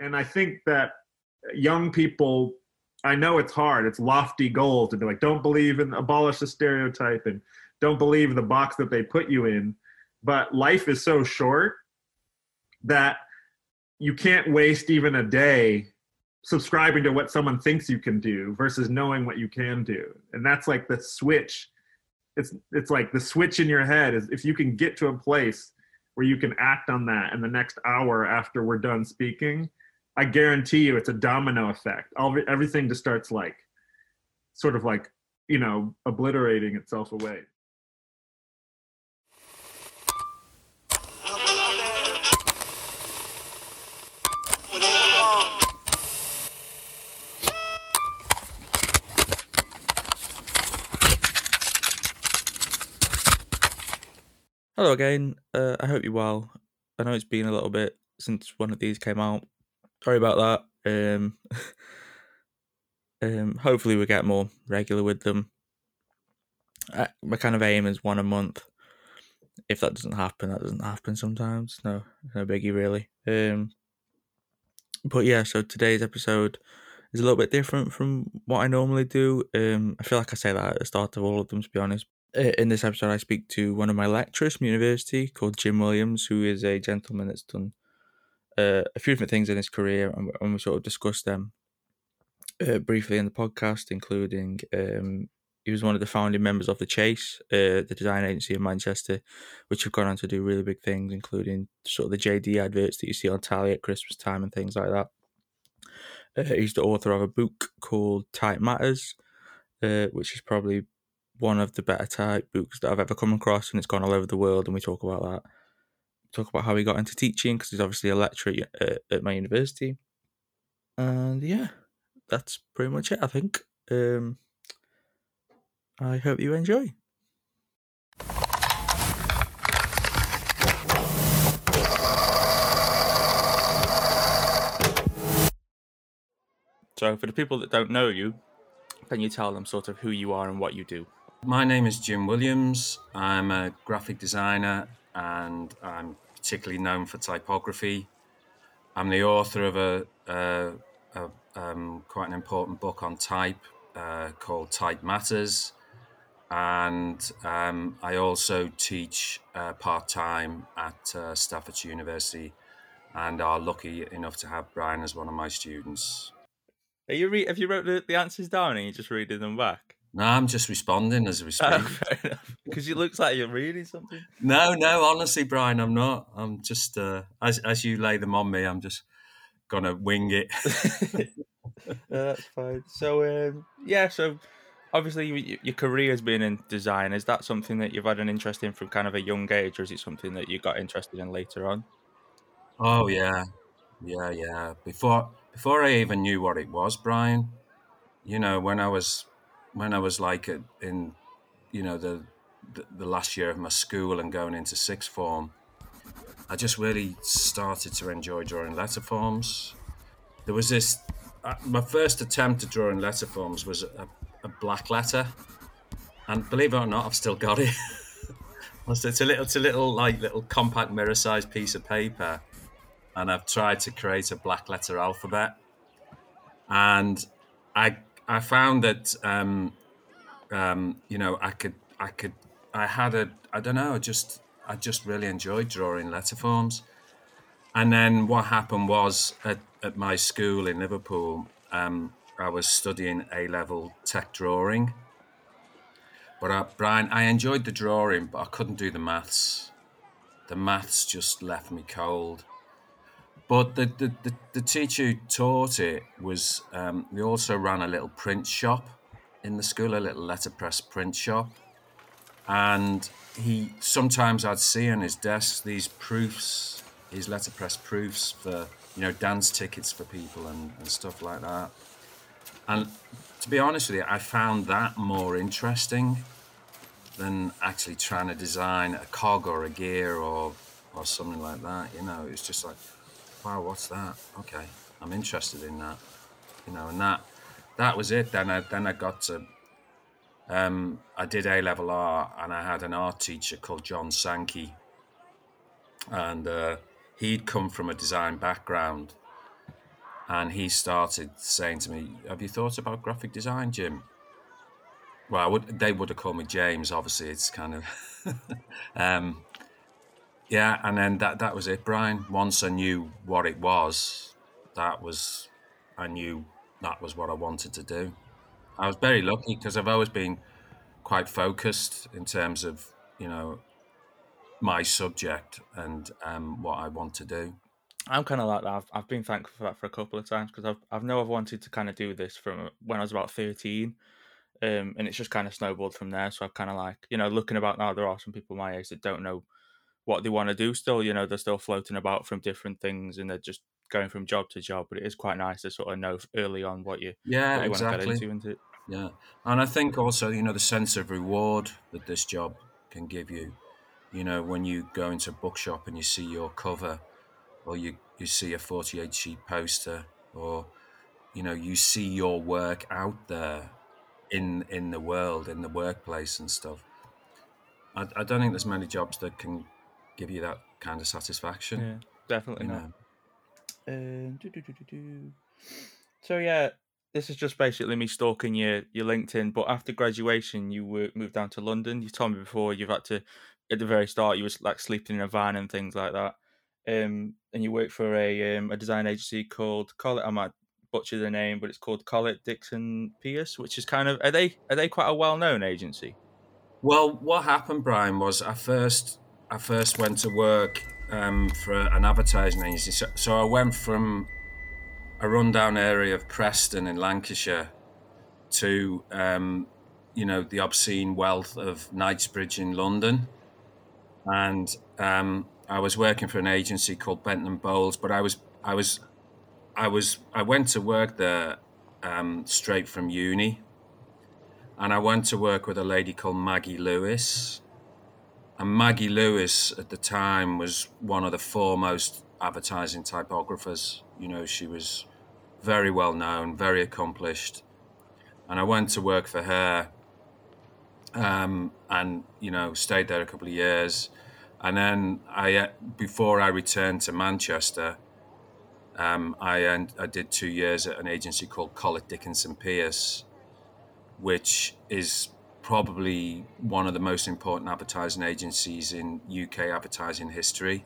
And I think that young people, I know it's hard. It's lofty goals to be like, don't believe in abolish the stereotype and don't believe the box that they put you in. But life is so short that you can't waste even a day subscribing to what someone thinks you can do versus knowing what you can do. And that's like the switch. It's it's like the switch in your head is if you can get to a place where you can act on that in the next hour after we're done speaking, I guarantee you it's a domino effect. All everything just starts like sort of like, you know, obliterating itself away. Hello again. Uh, I hope you're well. I know it's been a little bit since one of these came out. Sorry about that. Um, um, hopefully we get more regular with them. I, my kind of aim is one a month. If that doesn't happen, that doesn't happen sometimes. No, no biggie really. Um, but yeah, so today's episode is a little bit different from what I normally do. Um, I feel like I say that at the start of all of them, to be honest. In this episode, I speak to one of my lecturers from university called Jim Williams, who is a gentleman that's done uh, a few different things in his career, and, and we sort of discussed them uh, briefly in the podcast, including um, he was one of the founding members of the Chase, uh, the design agency in Manchester, which have gone on to do really big things, including sort of the JD adverts that you see on Tally at Christmas time and things like that. Uh, he's the author of a book called Type Matters, uh, which is probably one of the better type books that I've ever come across, and it's gone all over the world. And we talk about that. Talk about how he got into teaching because he's obviously a lecturer at, at, my university. And yeah, that's pretty much it. I think. Um, I hope you enjoy. So, for the people that don't know you, can you tell them sort of who you are and what you do? My name is Jim Williams. I'm a graphic designer and I'm particularly known for typography. I'm the author of a, a, a um, quite an important book on type uh, called Type Matters. And um, I also teach uh, part time at uh, Staffordshire University and are lucky enough to have Brian as one of my students. Are you re- have you wrote the, the answers down and you're just reading them back? No, I'm just responding as we speak. Because it looks like you're reading something. No, no, honestly, Brian, I'm not. I'm just uh, as as you lay them on me, I'm just gonna wing it. that's fine. So um, yeah, so obviously your career has been in design. Is that something that you've had an interest in from kind of a young age, or is it something that you got interested in later on? Oh yeah, yeah, yeah. Before before I even knew what it was, Brian. You know, when I was when I was like in, you know, the, the, the last year of my school and going into sixth form, I just really started to enjoy drawing letter forms. There was this. Uh, my first attempt at drawing letter forms was a, a black letter, and believe it or not, I've still got it. it's a little, it's a little like little compact mirror-sized piece of paper, and I've tried to create a black letter alphabet. And I I found that um, um, you know I could I could I had a I don't know just I just really enjoyed drawing letter forms, and then what happened was at, at my school in Liverpool um, I was studying A level tech drawing, but I, Brian I enjoyed the drawing but I couldn't do the maths. The maths just left me cold. But the, the, the, the, teacher who taught it was, um, we also ran a little print shop in the school, a little letterpress print shop. And he, sometimes I'd see on his desk these proofs, his letterpress proofs for, you know, dance tickets for people and, and stuff like that. And to be honest with you, I found that more interesting than actually trying to design a cog or a gear or, or something like that. You know, it's just like, wow, what's that? Okay, I'm interested in that. You know, and that that was it. Then I then I got to um, I did A level art, and I had an art teacher called John Sankey, and uh, he'd come from a design background, and he started saying to me, "Have you thought about graphic design, Jim?" Well, I would, they would have called me James. Obviously, it's kind of, um, yeah. And then that that was it, Brian. Once I knew what it was, that was, I knew that was what I wanted to do. I was very lucky because I've always been quite focused in terms of you know my subject and um, what I want to do. I'm kind of like that. I've, I've been thankful for that for a couple of times because I've I've know I've wanted to kind of do this from when I was about 13, um, and it's just kind of snowballed from there. So I've kind of like you know looking about now, there are some people my age that don't know what they want to do. Still, you know, they're still floating about from different things, and they're just going from job to job. But it is quite nice to sort of know early on what you yeah what you exactly want to get into. yeah, and I think also you know the sense of reward that this job can give you. You know, when you go into a bookshop and you see your cover, or you you see a 48 sheet poster, or you know you see your work out there in in the world, in the workplace and stuff. I, I don't think there's many jobs that can give you that kind of satisfaction. Yeah, definitely you not. Um. So yeah, this is just basically me stalking your your LinkedIn. But after graduation, you were moved down to London. You told me before you've had to at the very start you was like sleeping in a van and things like that. Um, and you work for a um, a design agency called Call it. I might butcher the name, but it's called Collett Dixon Pearce, which is kind of are they are they quite a well known agency? Well, what happened, Brian, was I first I first went to work um, for an advertising agency. So, so I went from a rundown area of Preston in Lancashire to um, you know the obscene wealth of Knightsbridge in London, and um, I was working for an agency called Benton Bowles. But I was I was I was I went to work there um, straight from uni, and I went to work with a lady called Maggie Lewis. And Maggie Lewis at the time was one of the foremost advertising typographers. You know, she was very well known, very accomplished. And I went to work for her um, and, you know, stayed there a couple of years. And then I, uh, before I returned to Manchester, um, I, I did two years at an agency called Collett Dickenson Pearce, which is probably one of the most important advertising agencies in UK advertising history.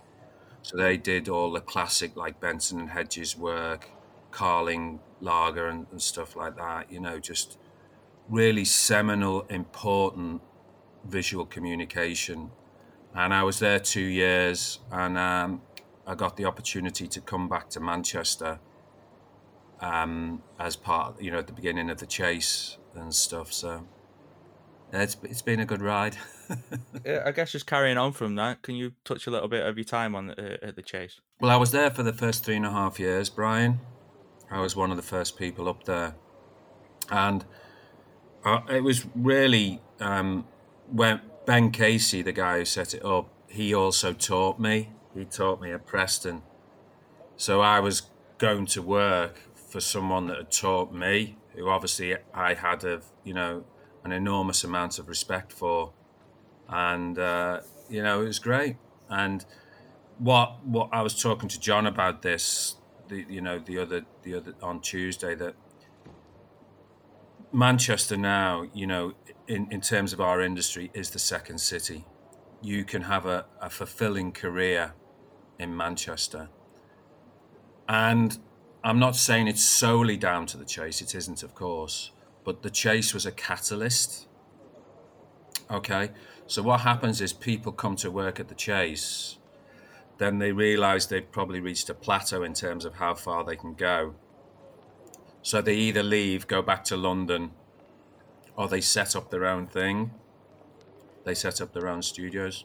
So they did all the classic like Benson and Hedges work, Carling, Lager, and, and stuff like that. You know, just really seminal, important visual communication. And I was there two years, and um, I got the opportunity to come back to Manchester um, as part, you know, at the beginning of the chase and stuff. So it's it's been a good ride. Yeah, I guess just carrying on from that, can you touch a little bit of your time on uh, at the chase? Well, I was there for the first three and a half years, Brian. I was one of the first people up there, and uh, it was really um, when Ben Casey, the guy who set it up, he also taught me. He taught me at Preston, so I was going to work for someone that had taught me, who obviously I had a you know an enormous amount of respect for, and uh, you know it was great. And what what I was talking to John about this, the you know the other the other on Tuesday that Manchester now, you know, in, in terms of our industry, is the second city. You can have a, a fulfilling career in Manchester. And I'm not saying it's solely down to the chase, it isn't, of course, but the chase was a catalyst. Okay, so what happens is people come to work at the chase, then they realize they've probably reached a plateau in terms of how far they can go. So they either leave, go back to London, or they set up their own thing. They set up their own studios.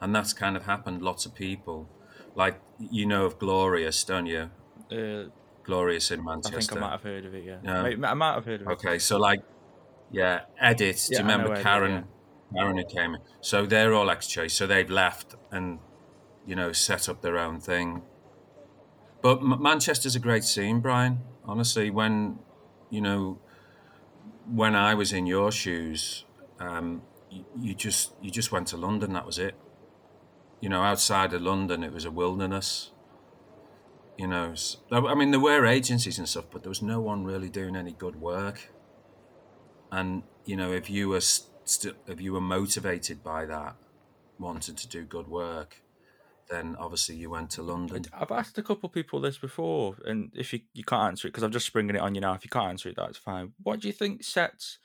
And that's kind of happened. Lots of people, like you know of Glorious, don't you? Uh, Glorious in Manchester. I think I might have heard of it. Yeah, Yeah. I might have heard of it. Okay, so like, yeah, Edit. Do you remember Edit, Karen? Karen who came in. So they're all ex Chase. So they've left and, you know, set up their own thing. But M- Manchester's a great scene, Brian. Honestly, when, you know, when I was in your shoes, um, you, you just you just went to London. That was it. You know, outside of London, it was a wilderness. You know, I mean, there were agencies and stuff, but there was no one really doing any good work. And you know, if you were st- if you were motivated by that, wanted to do good work, then obviously you went to London. I've asked a couple of people this before, and if you, you can't answer it, because I'm just springing it on you now. If you can't answer it, that's fine. What do you think sets?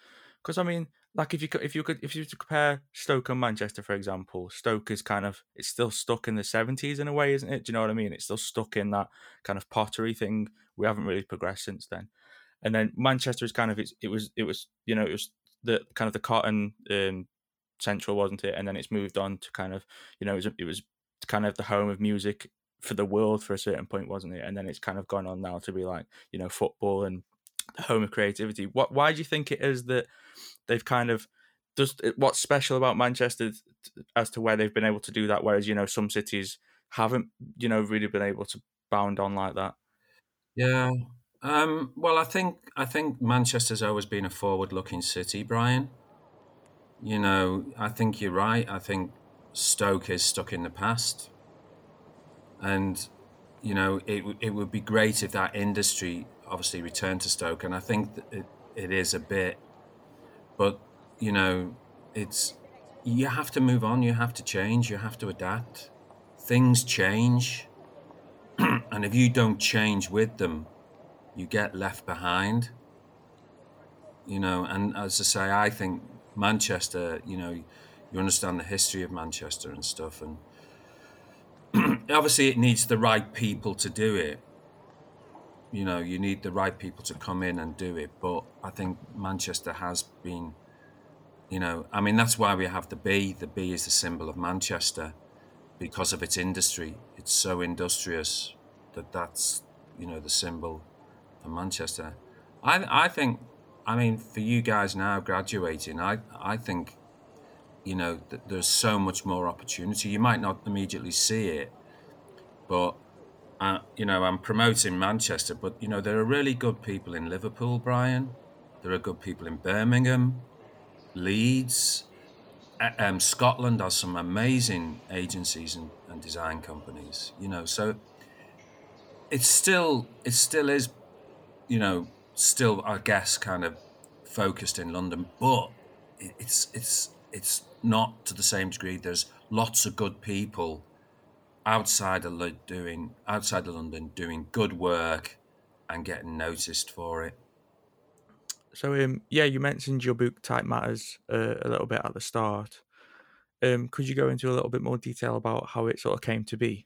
Because I mean, like if you could, if you could, if you to compare Stoke and Manchester, for example, Stoke is kind of it's still stuck in the 70s in a way, isn't it? Do you know what I mean? It's still stuck in that kind of pottery thing. We haven't really progressed since then. And then Manchester is kind of it's, it was it was you know it was the kind of the cotton um, central, wasn't it? And then it's moved on to kind of you know it was, it was kind of the home of music for the world for a certain point, wasn't it? And then it's kind of gone on now to be like you know football and the home of creativity. What why do you think it is that they've kind of does what's special about Manchester as to where they've been able to do that, whereas you know some cities haven't you know really been able to bound on like that. Yeah. Um, well, I think I think Manchester's always been a forward-looking city, Brian. You know, I think you're right. I think Stoke is stuck in the past, and you know, it it would be great if that industry obviously returned to Stoke, and I think it, it is a bit, but you know, it's you have to move on, you have to change, you have to adapt. Things change, and if you don't change with them, you get left behind. You know, and as I say, I think Manchester, you know, you understand the history of Manchester and stuff, and obviously it needs the right people to do it. You know, you need the right people to come in and do it. But I think Manchester has been, you know, I mean that's why we have the bee. The bee is the symbol of Manchester because of its industry. It's so industrious that that's you know the symbol for Manchester. I I think I mean for you guys now graduating, I I think you know, th- there's so much more opportunity. You might not immediately see it, but uh, you know, I'm promoting Manchester, but you know, there are really good people in Liverpool, Brian. There are good people in Birmingham, Leeds, um, Scotland has some amazing agencies and, and design companies. You know, so it's still it still is, you know, still I guess kind of focused in London, but it's it's it's not to the same degree. There's lots of good people outside of doing outside of London doing good work and getting noticed for it. So, um, yeah, you mentioned your book Type Matters uh, a little bit at the start. Um, could you go into a little bit more detail about how it sort of came to be?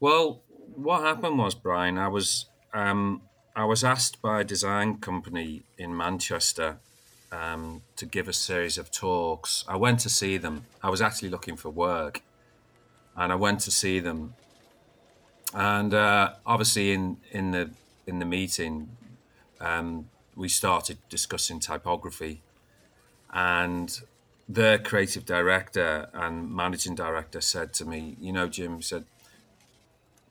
Well, what happened was, Brian, I was um, I was asked by a design company in Manchester um, to give a series of talks. I went to see them. I was actually looking for work, and I went to see them. And uh, obviously, in in the in the meeting, um, we started discussing typography, and the creative director and managing director said to me, "You know, Jim," said,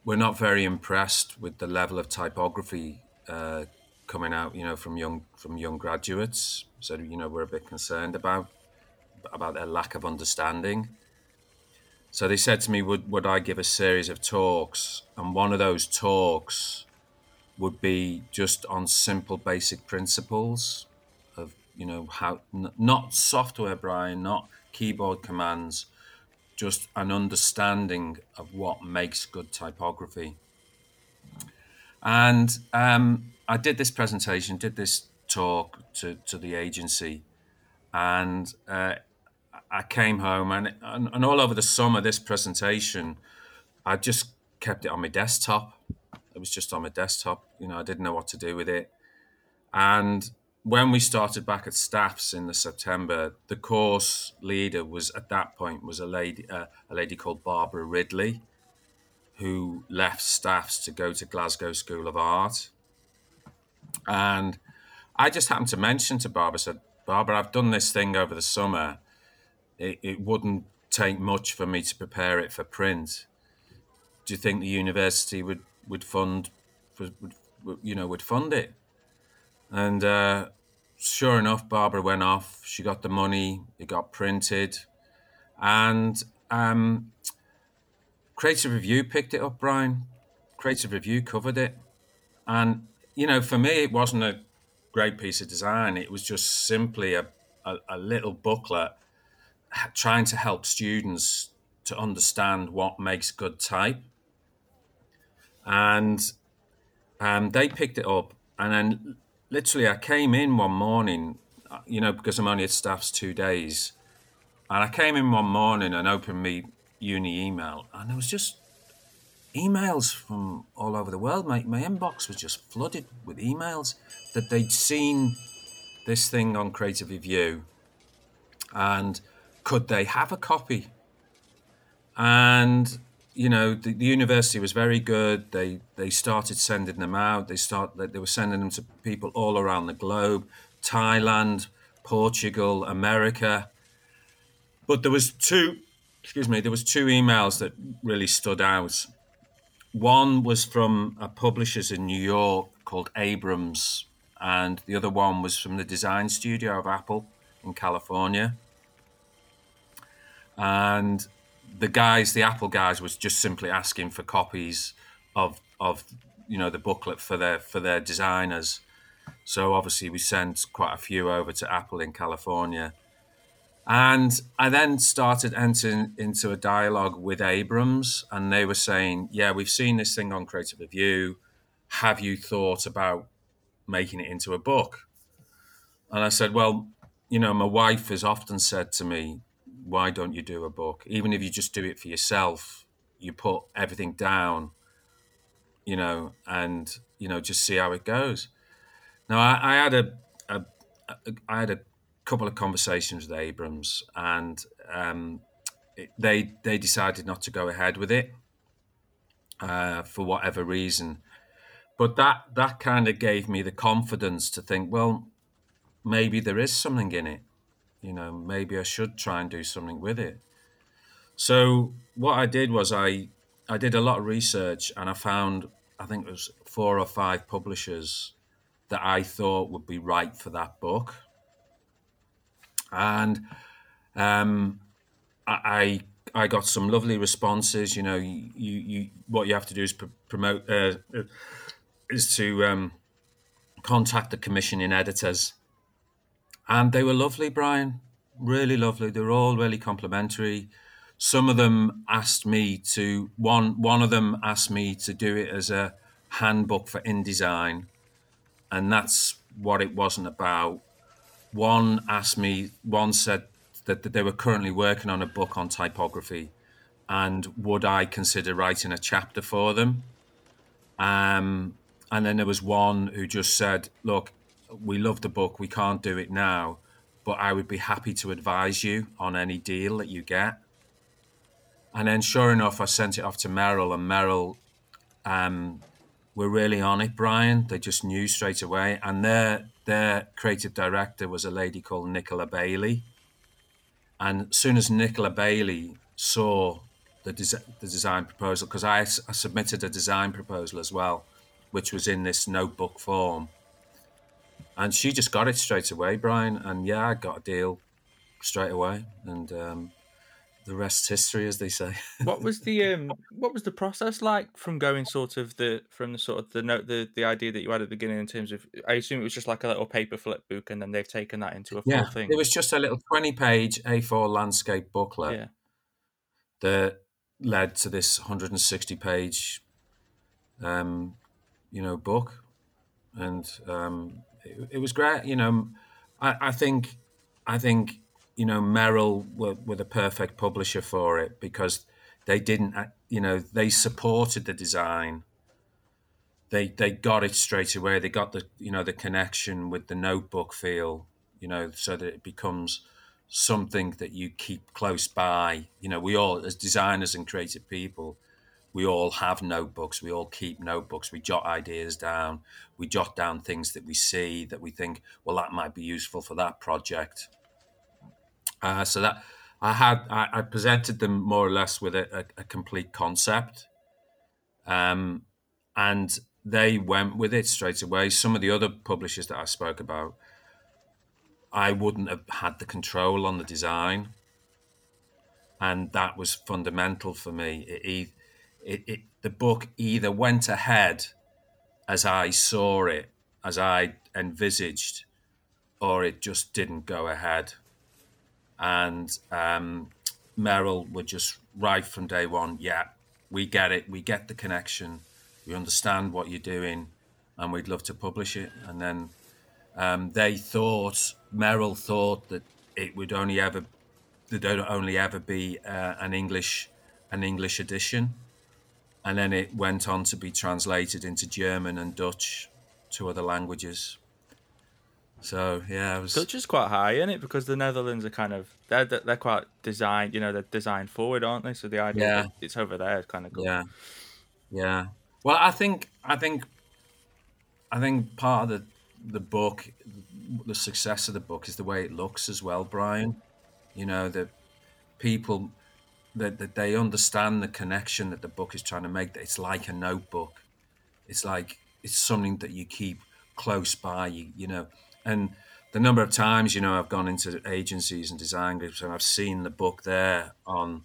"We're not very impressed with the level of typography uh, coming out, you know, from young from young graduates. So you know, we're a bit concerned about about their lack of understanding. So they said to me, would would I give a series of talks, and one of those talks would be just on simple, basic principles of you know how n- not software, Brian, not keyboard commands, just an understanding of what makes good typography. And um, I did this presentation, did this talk to, to the agency, and uh, I came home and, and, and all over the summer, this presentation, I just kept it on my desktop. It was just on my desktop. You know, I didn't know what to do with it. And when we started back at Staffs in the September, the course leader was at that point was a lady, uh, a lady called Barbara Ridley, who left Staffs to go to Glasgow School of Art and I just happened to mention to Barbara, said, Barbara, I've done this thing over the summer. It, it wouldn't take much for me to prepare it for print. Do you think the university would, would fund, would, you know, would fund it? And uh, sure enough, Barbara went off. She got the money. It got printed, and um, Creative Review picked it up, Brian, Creative Review covered it, and you know, for me, it wasn't a great piece of design. It was just simply a, a, a little booklet trying to help students to understand what makes good type. And um, they picked it up, and then literally, I came in one morning, uh, you know, because I'm only at staff's two days, and I came in one morning and opened me uni email, and there was just emails from all over the world. My, my inbox was just flooded with emails that they'd seen this thing on Creative Review and could they have a copy? And you know, the, the, university was very good. They they started sending them out. They start they were sending them to people all around the globe, Thailand, Portugal, America. But there was two, excuse me, there was two emails that really stood out. One was from a publishers in New York called Abrams, and the other one was from the design studio of Apple in California. And the guys, the Apple guys, was just simply asking for copies of of you know the booklet for their for their designers. So obviously we sent quite a few over to Apple in California and I then started entering into a dialogue with Abrams, and they were saying, Yeah, we've seen this thing on Creative Review. Have you thought about making it into a book? And I said, Well, you know, my wife has often said to me, Why don't you do a book? Even if you just do it for yourself, you put everything down, you know, and, you know, just see how it goes. Now, I, I had a, a, a I had a couple of conversations with Abrams, and um, it, they they decided not to go ahead with it uh, for whatever reason. But that that kind of gave me the confidence to think, well, maybe there is something in it. You know, maybe I should try and do something with it. So what I did was I I did a lot of research and I found I think it was four or five publishers that I thought would be right for that book and um, I I got some lovely responses. You know, you you what you have to do is pr- promote uh, uh, is to um, contact the commissioning editors, and they were lovely, Brian. Really lovely. They were all really complimentary. Some of them asked me to one one of them asked me to do it as a handbook for InDesign, and that's what it wasn't about. One asked me, one said that, that they were currently working on a book on typography and would I consider writing a chapter for them? Um, and then there was one who just said, Look, we love the book, we can't do it now, but I would be happy to advise you on any deal that you get. And then, sure enough, I sent it off to Merrell, and Merrell um, were really on it, Brian. They just knew straight away. And their their creative director was a lady called Nicola Bailey. And as soon as Nicola Bailey saw the, des- the design proposal, because I, I submitted a design proposal as well, which was in this notebook form. And she just got it straight away, Brian. And yeah, I got a deal straight away. And um, the rest history, as they say. what was the um, what was the process like from going sort of the from the sort of the note the the idea that you had at the beginning in terms of? I assume it was just like a little paper flip book, and then they've taken that into a full yeah, thing. It was just a little twenty page A4 landscape booklet yeah. that led to this hundred and sixty page, um, you know, book, and um, it, was great. You know, I, I think I think you know, Merrell were, were the perfect publisher for it because they didn't, you know, they supported the design. They they got it straight away. They got the you know the connection with the notebook feel, you know, so that it becomes something that you keep close by. You know, we all as designers and creative people, we all have notebooks. We all keep notebooks. We jot ideas down. We jot down things that we see that we think, well, that might be useful for that project uh, so that I had, I, I, presented them more or less with a, a, a complete concept, um, and they went with it straight away. Some of the other publishers that I spoke about, I wouldn't have had the control on the design, and that was fundamental for me. It, it, it the book either went ahead as I saw it, as I envisaged, or it just didn't go ahead. And um, Merrell were just right from day one. Yeah, we get it. We get the connection. We understand what you're doing, and we'd love to publish it. And then um, they thought Merrell thought that it would only ever there'd only ever be uh, an English an English edition, and then it went on to be translated into German and Dutch to other languages. So yeah, it was Dutch is quite high in it because the Netherlands are kind of they're they're quite designed, you know, they're designed forward, aren't they? So the idea Yeah. that it's over there is kind of cool. Yeah, yeah. Well, I think I think I think part of the the book, the success of the book, is the way it looks as well, Brian. You know that people that, that they understand the connection that the book is trying to make. That it's like a notebook. It's like it's something that you keep close by. You you know, and the number of times you know I've gone into agencies and design groups and I've seen the book there on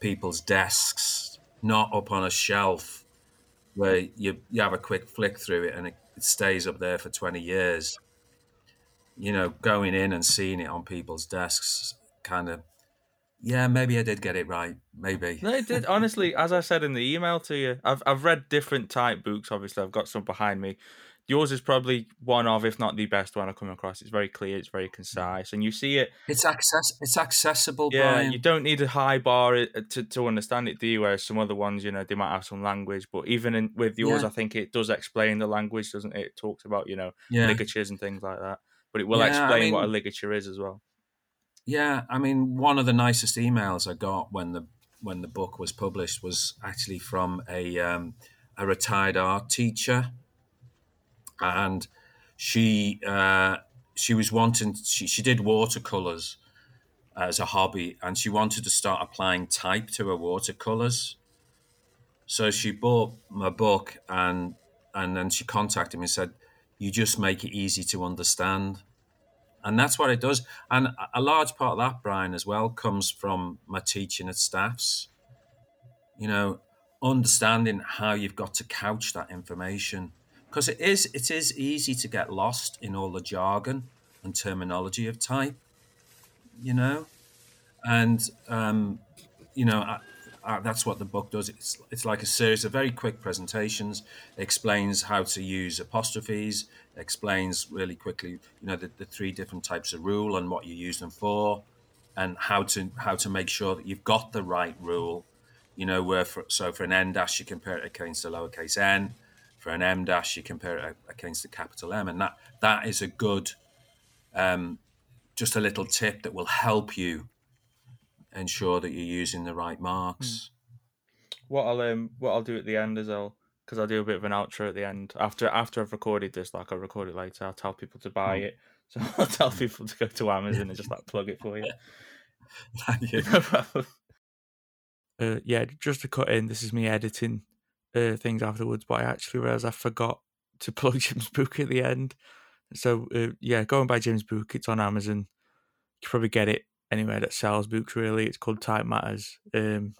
people's desks, not up on a shelf where you, you have a quick flick through it and it, it stays up there for 20 years. You know, going in and seeing it on people's desks, kind of, yeah, maybe I did get it right. Maybe. No, it did. Honestly, as I said in the email to you, I've I've read different type books. Obviously, I've got some behind me. Yours is probably one of, if not the best one I've come across. It's very clear, it's very concise, and you see it. It's access. It's accessible, Yeah, Brian. you don't need a high bar uh, to, to understand it, do you? Whereas some other ones, you know, they might have some language, but even in, with yours, Yeah. I think it does explain the language, doesn't it? It talks about you know yeah. ligatures and things like that, but it will Yeah, I explain what a ligature is as well. Yeah, I mean, one of the nicest emails I got when the when the book was published was actually from a um, a retired art teacher, and she uh, she was wanting she she did watercolors as a hobby, and she wanted to start applying type to her watercolors. So she bought my book, and and then she contacted me and said, "You just make it easy to understand." And that's what it does. And a- large part of that, Brian, as well, comes from my teaching at staffs. You know, understanding how you've got to couch that information because it is it is easy to get lost in all the jargon and terminology of type. You know, and um, you know. Uh, that's what the book does. It's it's like a series of very quick presentations. Explains how to use apostrophes. Explains really quickly, you know, the, the three different types of rule and what you use them for, and how to how to make sure that you've got the right rule. You know, where for, so for an n dash you compare it against a lowercase n, for an m dash you compare it against a capital M, and that that is a good, um, just a little tip that will help you ensure that you're using the right marks. What I'll um what I'll do at the end is I'll because I'll do a bit of an outro at the end after after I've recorded this. Like I'll record it later. I'll tell people to buy Hmm. it. So I'll tell people to go to Amazon and just like plug it for you. Thank you. No problem. Uh, yeah, just to cut in, this is me editing uh, things afterwards, but I actually realised I forgot to plug Jim's book at the end. So uh, yeah, go and buy Jim's book. It's on Amazon. You can probably get it anywhere that sells books. Really, it's called Type Matters. Um,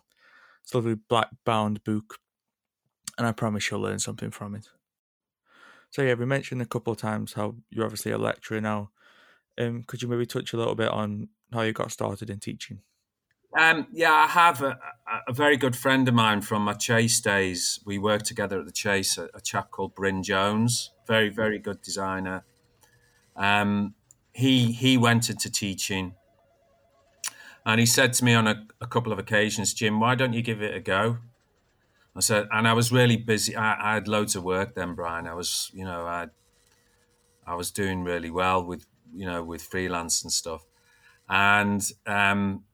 it's a lovely black bound book, and I promise you'll learn something from it. So yeah, we mentioned a couple of times how you're obviously a lecturer now. Um, could you maybe touch a little bit on how you got started in teaching? Um, yeah, I have a, a- very good friend of mine from my Chase days. We worked together at the Chase, a, a chap called Bryn Jones, very, very good designer. Um, he he went into teaching, and he said to me on a, a couple of occasions, "Jim, why don't you give it a go?" I said, and I was really busy. I, I had loads of work then, Brian. I was, you know, I I was doing really well with, you know, with freelance and stuff, and um,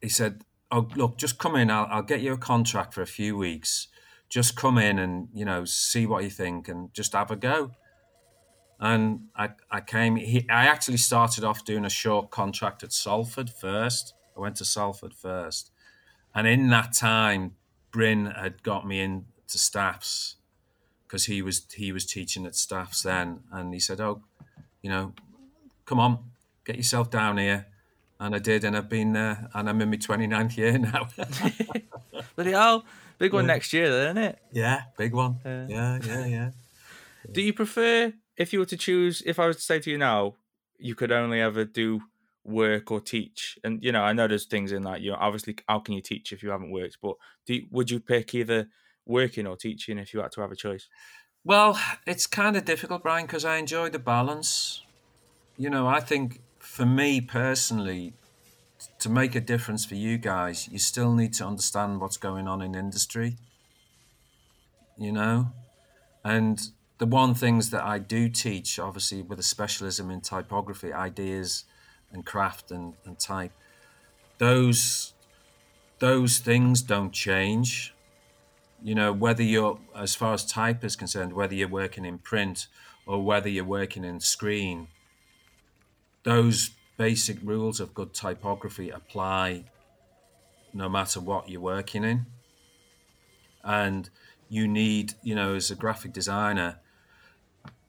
he said, "Oh, look, just come in. I'll, I'll get you a contract for a few weeks. Just come in and you know see what you think, and just have a go." And I, I came. He, I actually started off doing a short contract at Salford first. I went to Salford first, and in that time, Bryn had got me into staffs because he was he was teaching at staffs then, and he said, "Oh, you know, come on, get yourself down here." And I did, and I've been there, and I'm in my 29th year now. Bloody hell! Big one Yeah. next year, then, isn't it? Yeah, big one. Yeah. Yeah, yeah, yeah. Do you prefer if you were to choose? If I was to say to you now, you could only ever do work or teach, and you know, I know there's things in that. You know, obviously, how can you teach if you haven't worked? But you, would you pick either working or teaching if you had to have a choice? Well, it's kind of difficult, Brian, because I enjoy the balance. You know, I think for me personally, to make a difference for you guys, you still need to understand what's going on in industry. You know, and the one things that I do teach, obviously with a specialism in typography, ideas and craft and, and type, those those things don't change. You know whether you're as far as type is concerned whether you're working in print or whether you're working in screen those basic rules of good typography apply no matter what you're working in. And you need you know as a graphic designer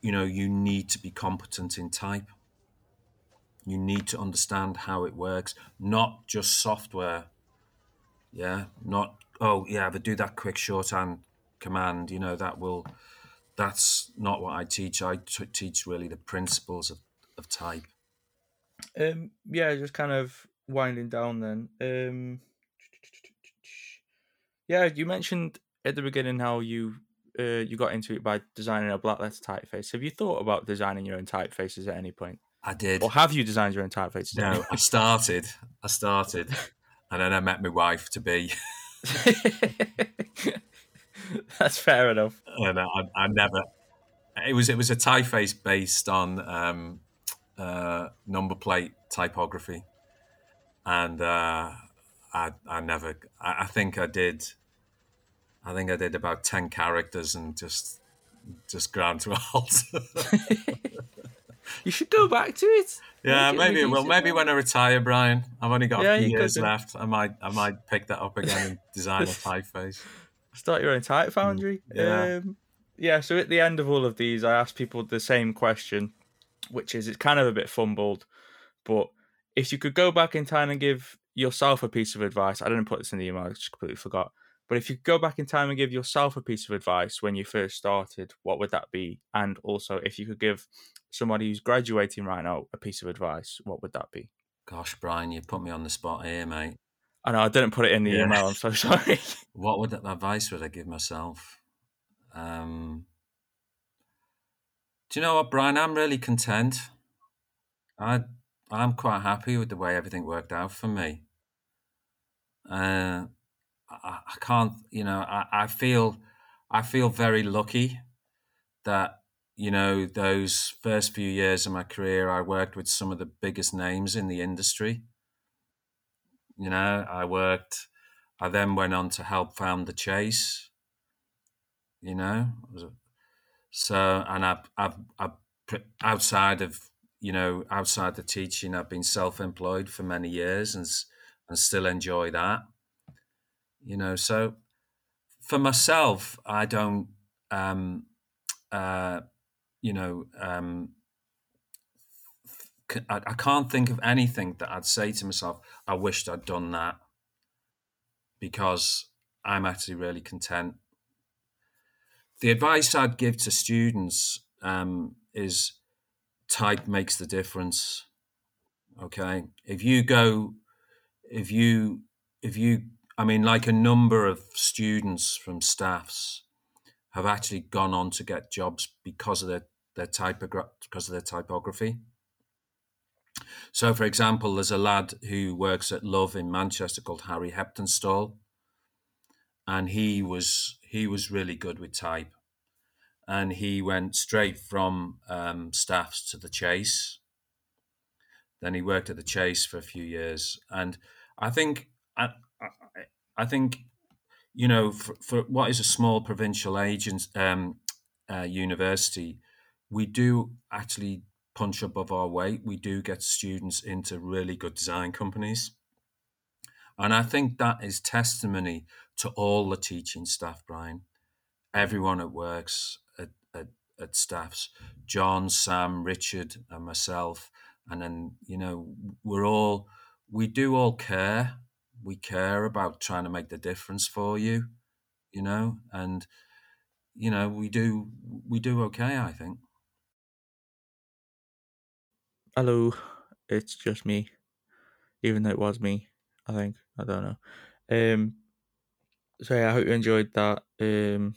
you know you need to be competent in type you need to understand how it works not just software yeah not oh yeah but do that quick shorthand command you know that will that's not what i teach i t- teach really the principles of, of type Um, yeah, just kind of winding down then. Um, yeah, you mentioned at the beginning how you uh, you got into it by designing a black letter typeface. Have you thought about designing your own typefaces at any point, i did. Or have you designed your own any no i started. I started. And then i met my wife to be. That's fair enough. and I, I never it was it was a typeface based on um, uh, number plate typography. And uh, I, I never I, I think I did I think I did about 10 characters and just just ground to a halt You should go back to it. yeah Make it maybe maybe when I retire Brian I've only got Yeah, a few could years left I might I might pick that up again and design a typeface Start your own type foundry. yeah. Um, yeah. So at the end of all of these, I ask people the same question, which is it's kind of a bit fumbled, but if you could go back in time and give yourself a piece of advice, I didn't put this in the email, I just completely forgot. But if you go back in time and give yourself a piece of advice when you first started, what would that be? And also, if you could give somebody who's graduating right now a piece of advice, what would that be? gosh Brian you put me on the spot here mate I know I didn't put it in the Yeah. email. I'm so sorry. what would that advice would I give myself? Um, do you know what, Brian? I'm really content. I I'm quite happy with the way everything worked out for me. Uh, I, I can't, you know, I, I feel I feel very lucky that you know those first few years of my career I worked with some of the biggest names in the industry. You know, I worked. I then went on to help found the Chase. You know, so and I've, I've, I've outside of you know outside the teaching, I've been self-employed for many years and and still enjoy that. You know, so for myself, I don't, um, uh, you know, um, I can't think of anything that I'd say to myself. I wished I'd done that because I'm actually really content. The advice I'd give to students um, is type makes the difference. Okay, if you go, if you, if you, I mean, like a number of students from staffs have actually gone on to get jobs because of their their typogra- because of their typography. So, for example, there's a lad who works at Love in Manchester called Harry Heptonstall, and he was he was really good with type, and he went straight from um, staffs to the Chase. Then he worked at the Chase for a few years, and I think I I, think you know for, for what is a small provincial agent um, uh, university, we do actually punch above our weight. We do get students into really good design companies. And I think that is testimony to all the teaching staff, Brian. Everyone at works at, at, at staffs, John, Sam, Richard, and myself. And then, you know, we're all, we do all care. We care about trying to make the difference for you. you know, and you know we do we do okay, I think. Hello, it's just me. Even though it was me, I think. I don't know. Um so yeah, I hope you enjoyed that. Um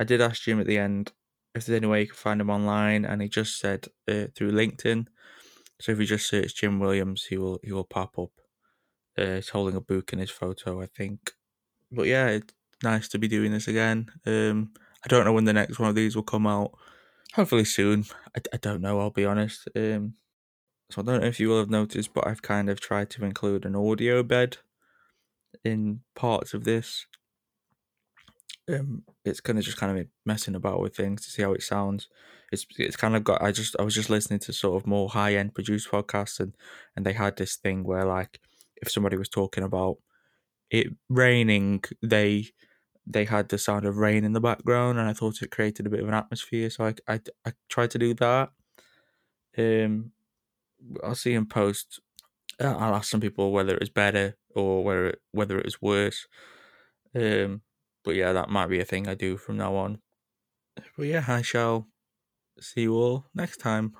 I did ask Jim at the end if there's any way you can find him online and he just said uh, through LinkedIn. So if you just search Jim Williams he will he will pop up. Uh, he's holding a book in his photo, I think. But yeah, it's nice to be doing this again. Um I don't know when the next one of these will come out. Hopefully soon. I, I don't know, I'll be honest. Um so I don't know if you will have noticed, but I've kind of tried to include an audio bed in parts of this. Um, it's kind of just kind of messing about with things to see how it sounds. It's it's kind of got. I just I was just listening to sort of more high end produced podcasts, and and they had this thing where like if somebody was talking about it raining, they they had the sound of rain in the background, and I thought it created a bit of an atmosphere. So I I, I tried to do that. Um, I'll see in post. I'll ask some people whether it was better or whether it, whether it was worse. Um, but yeah, that might be a thing I do from now on. But yeah, I shall see you all next time.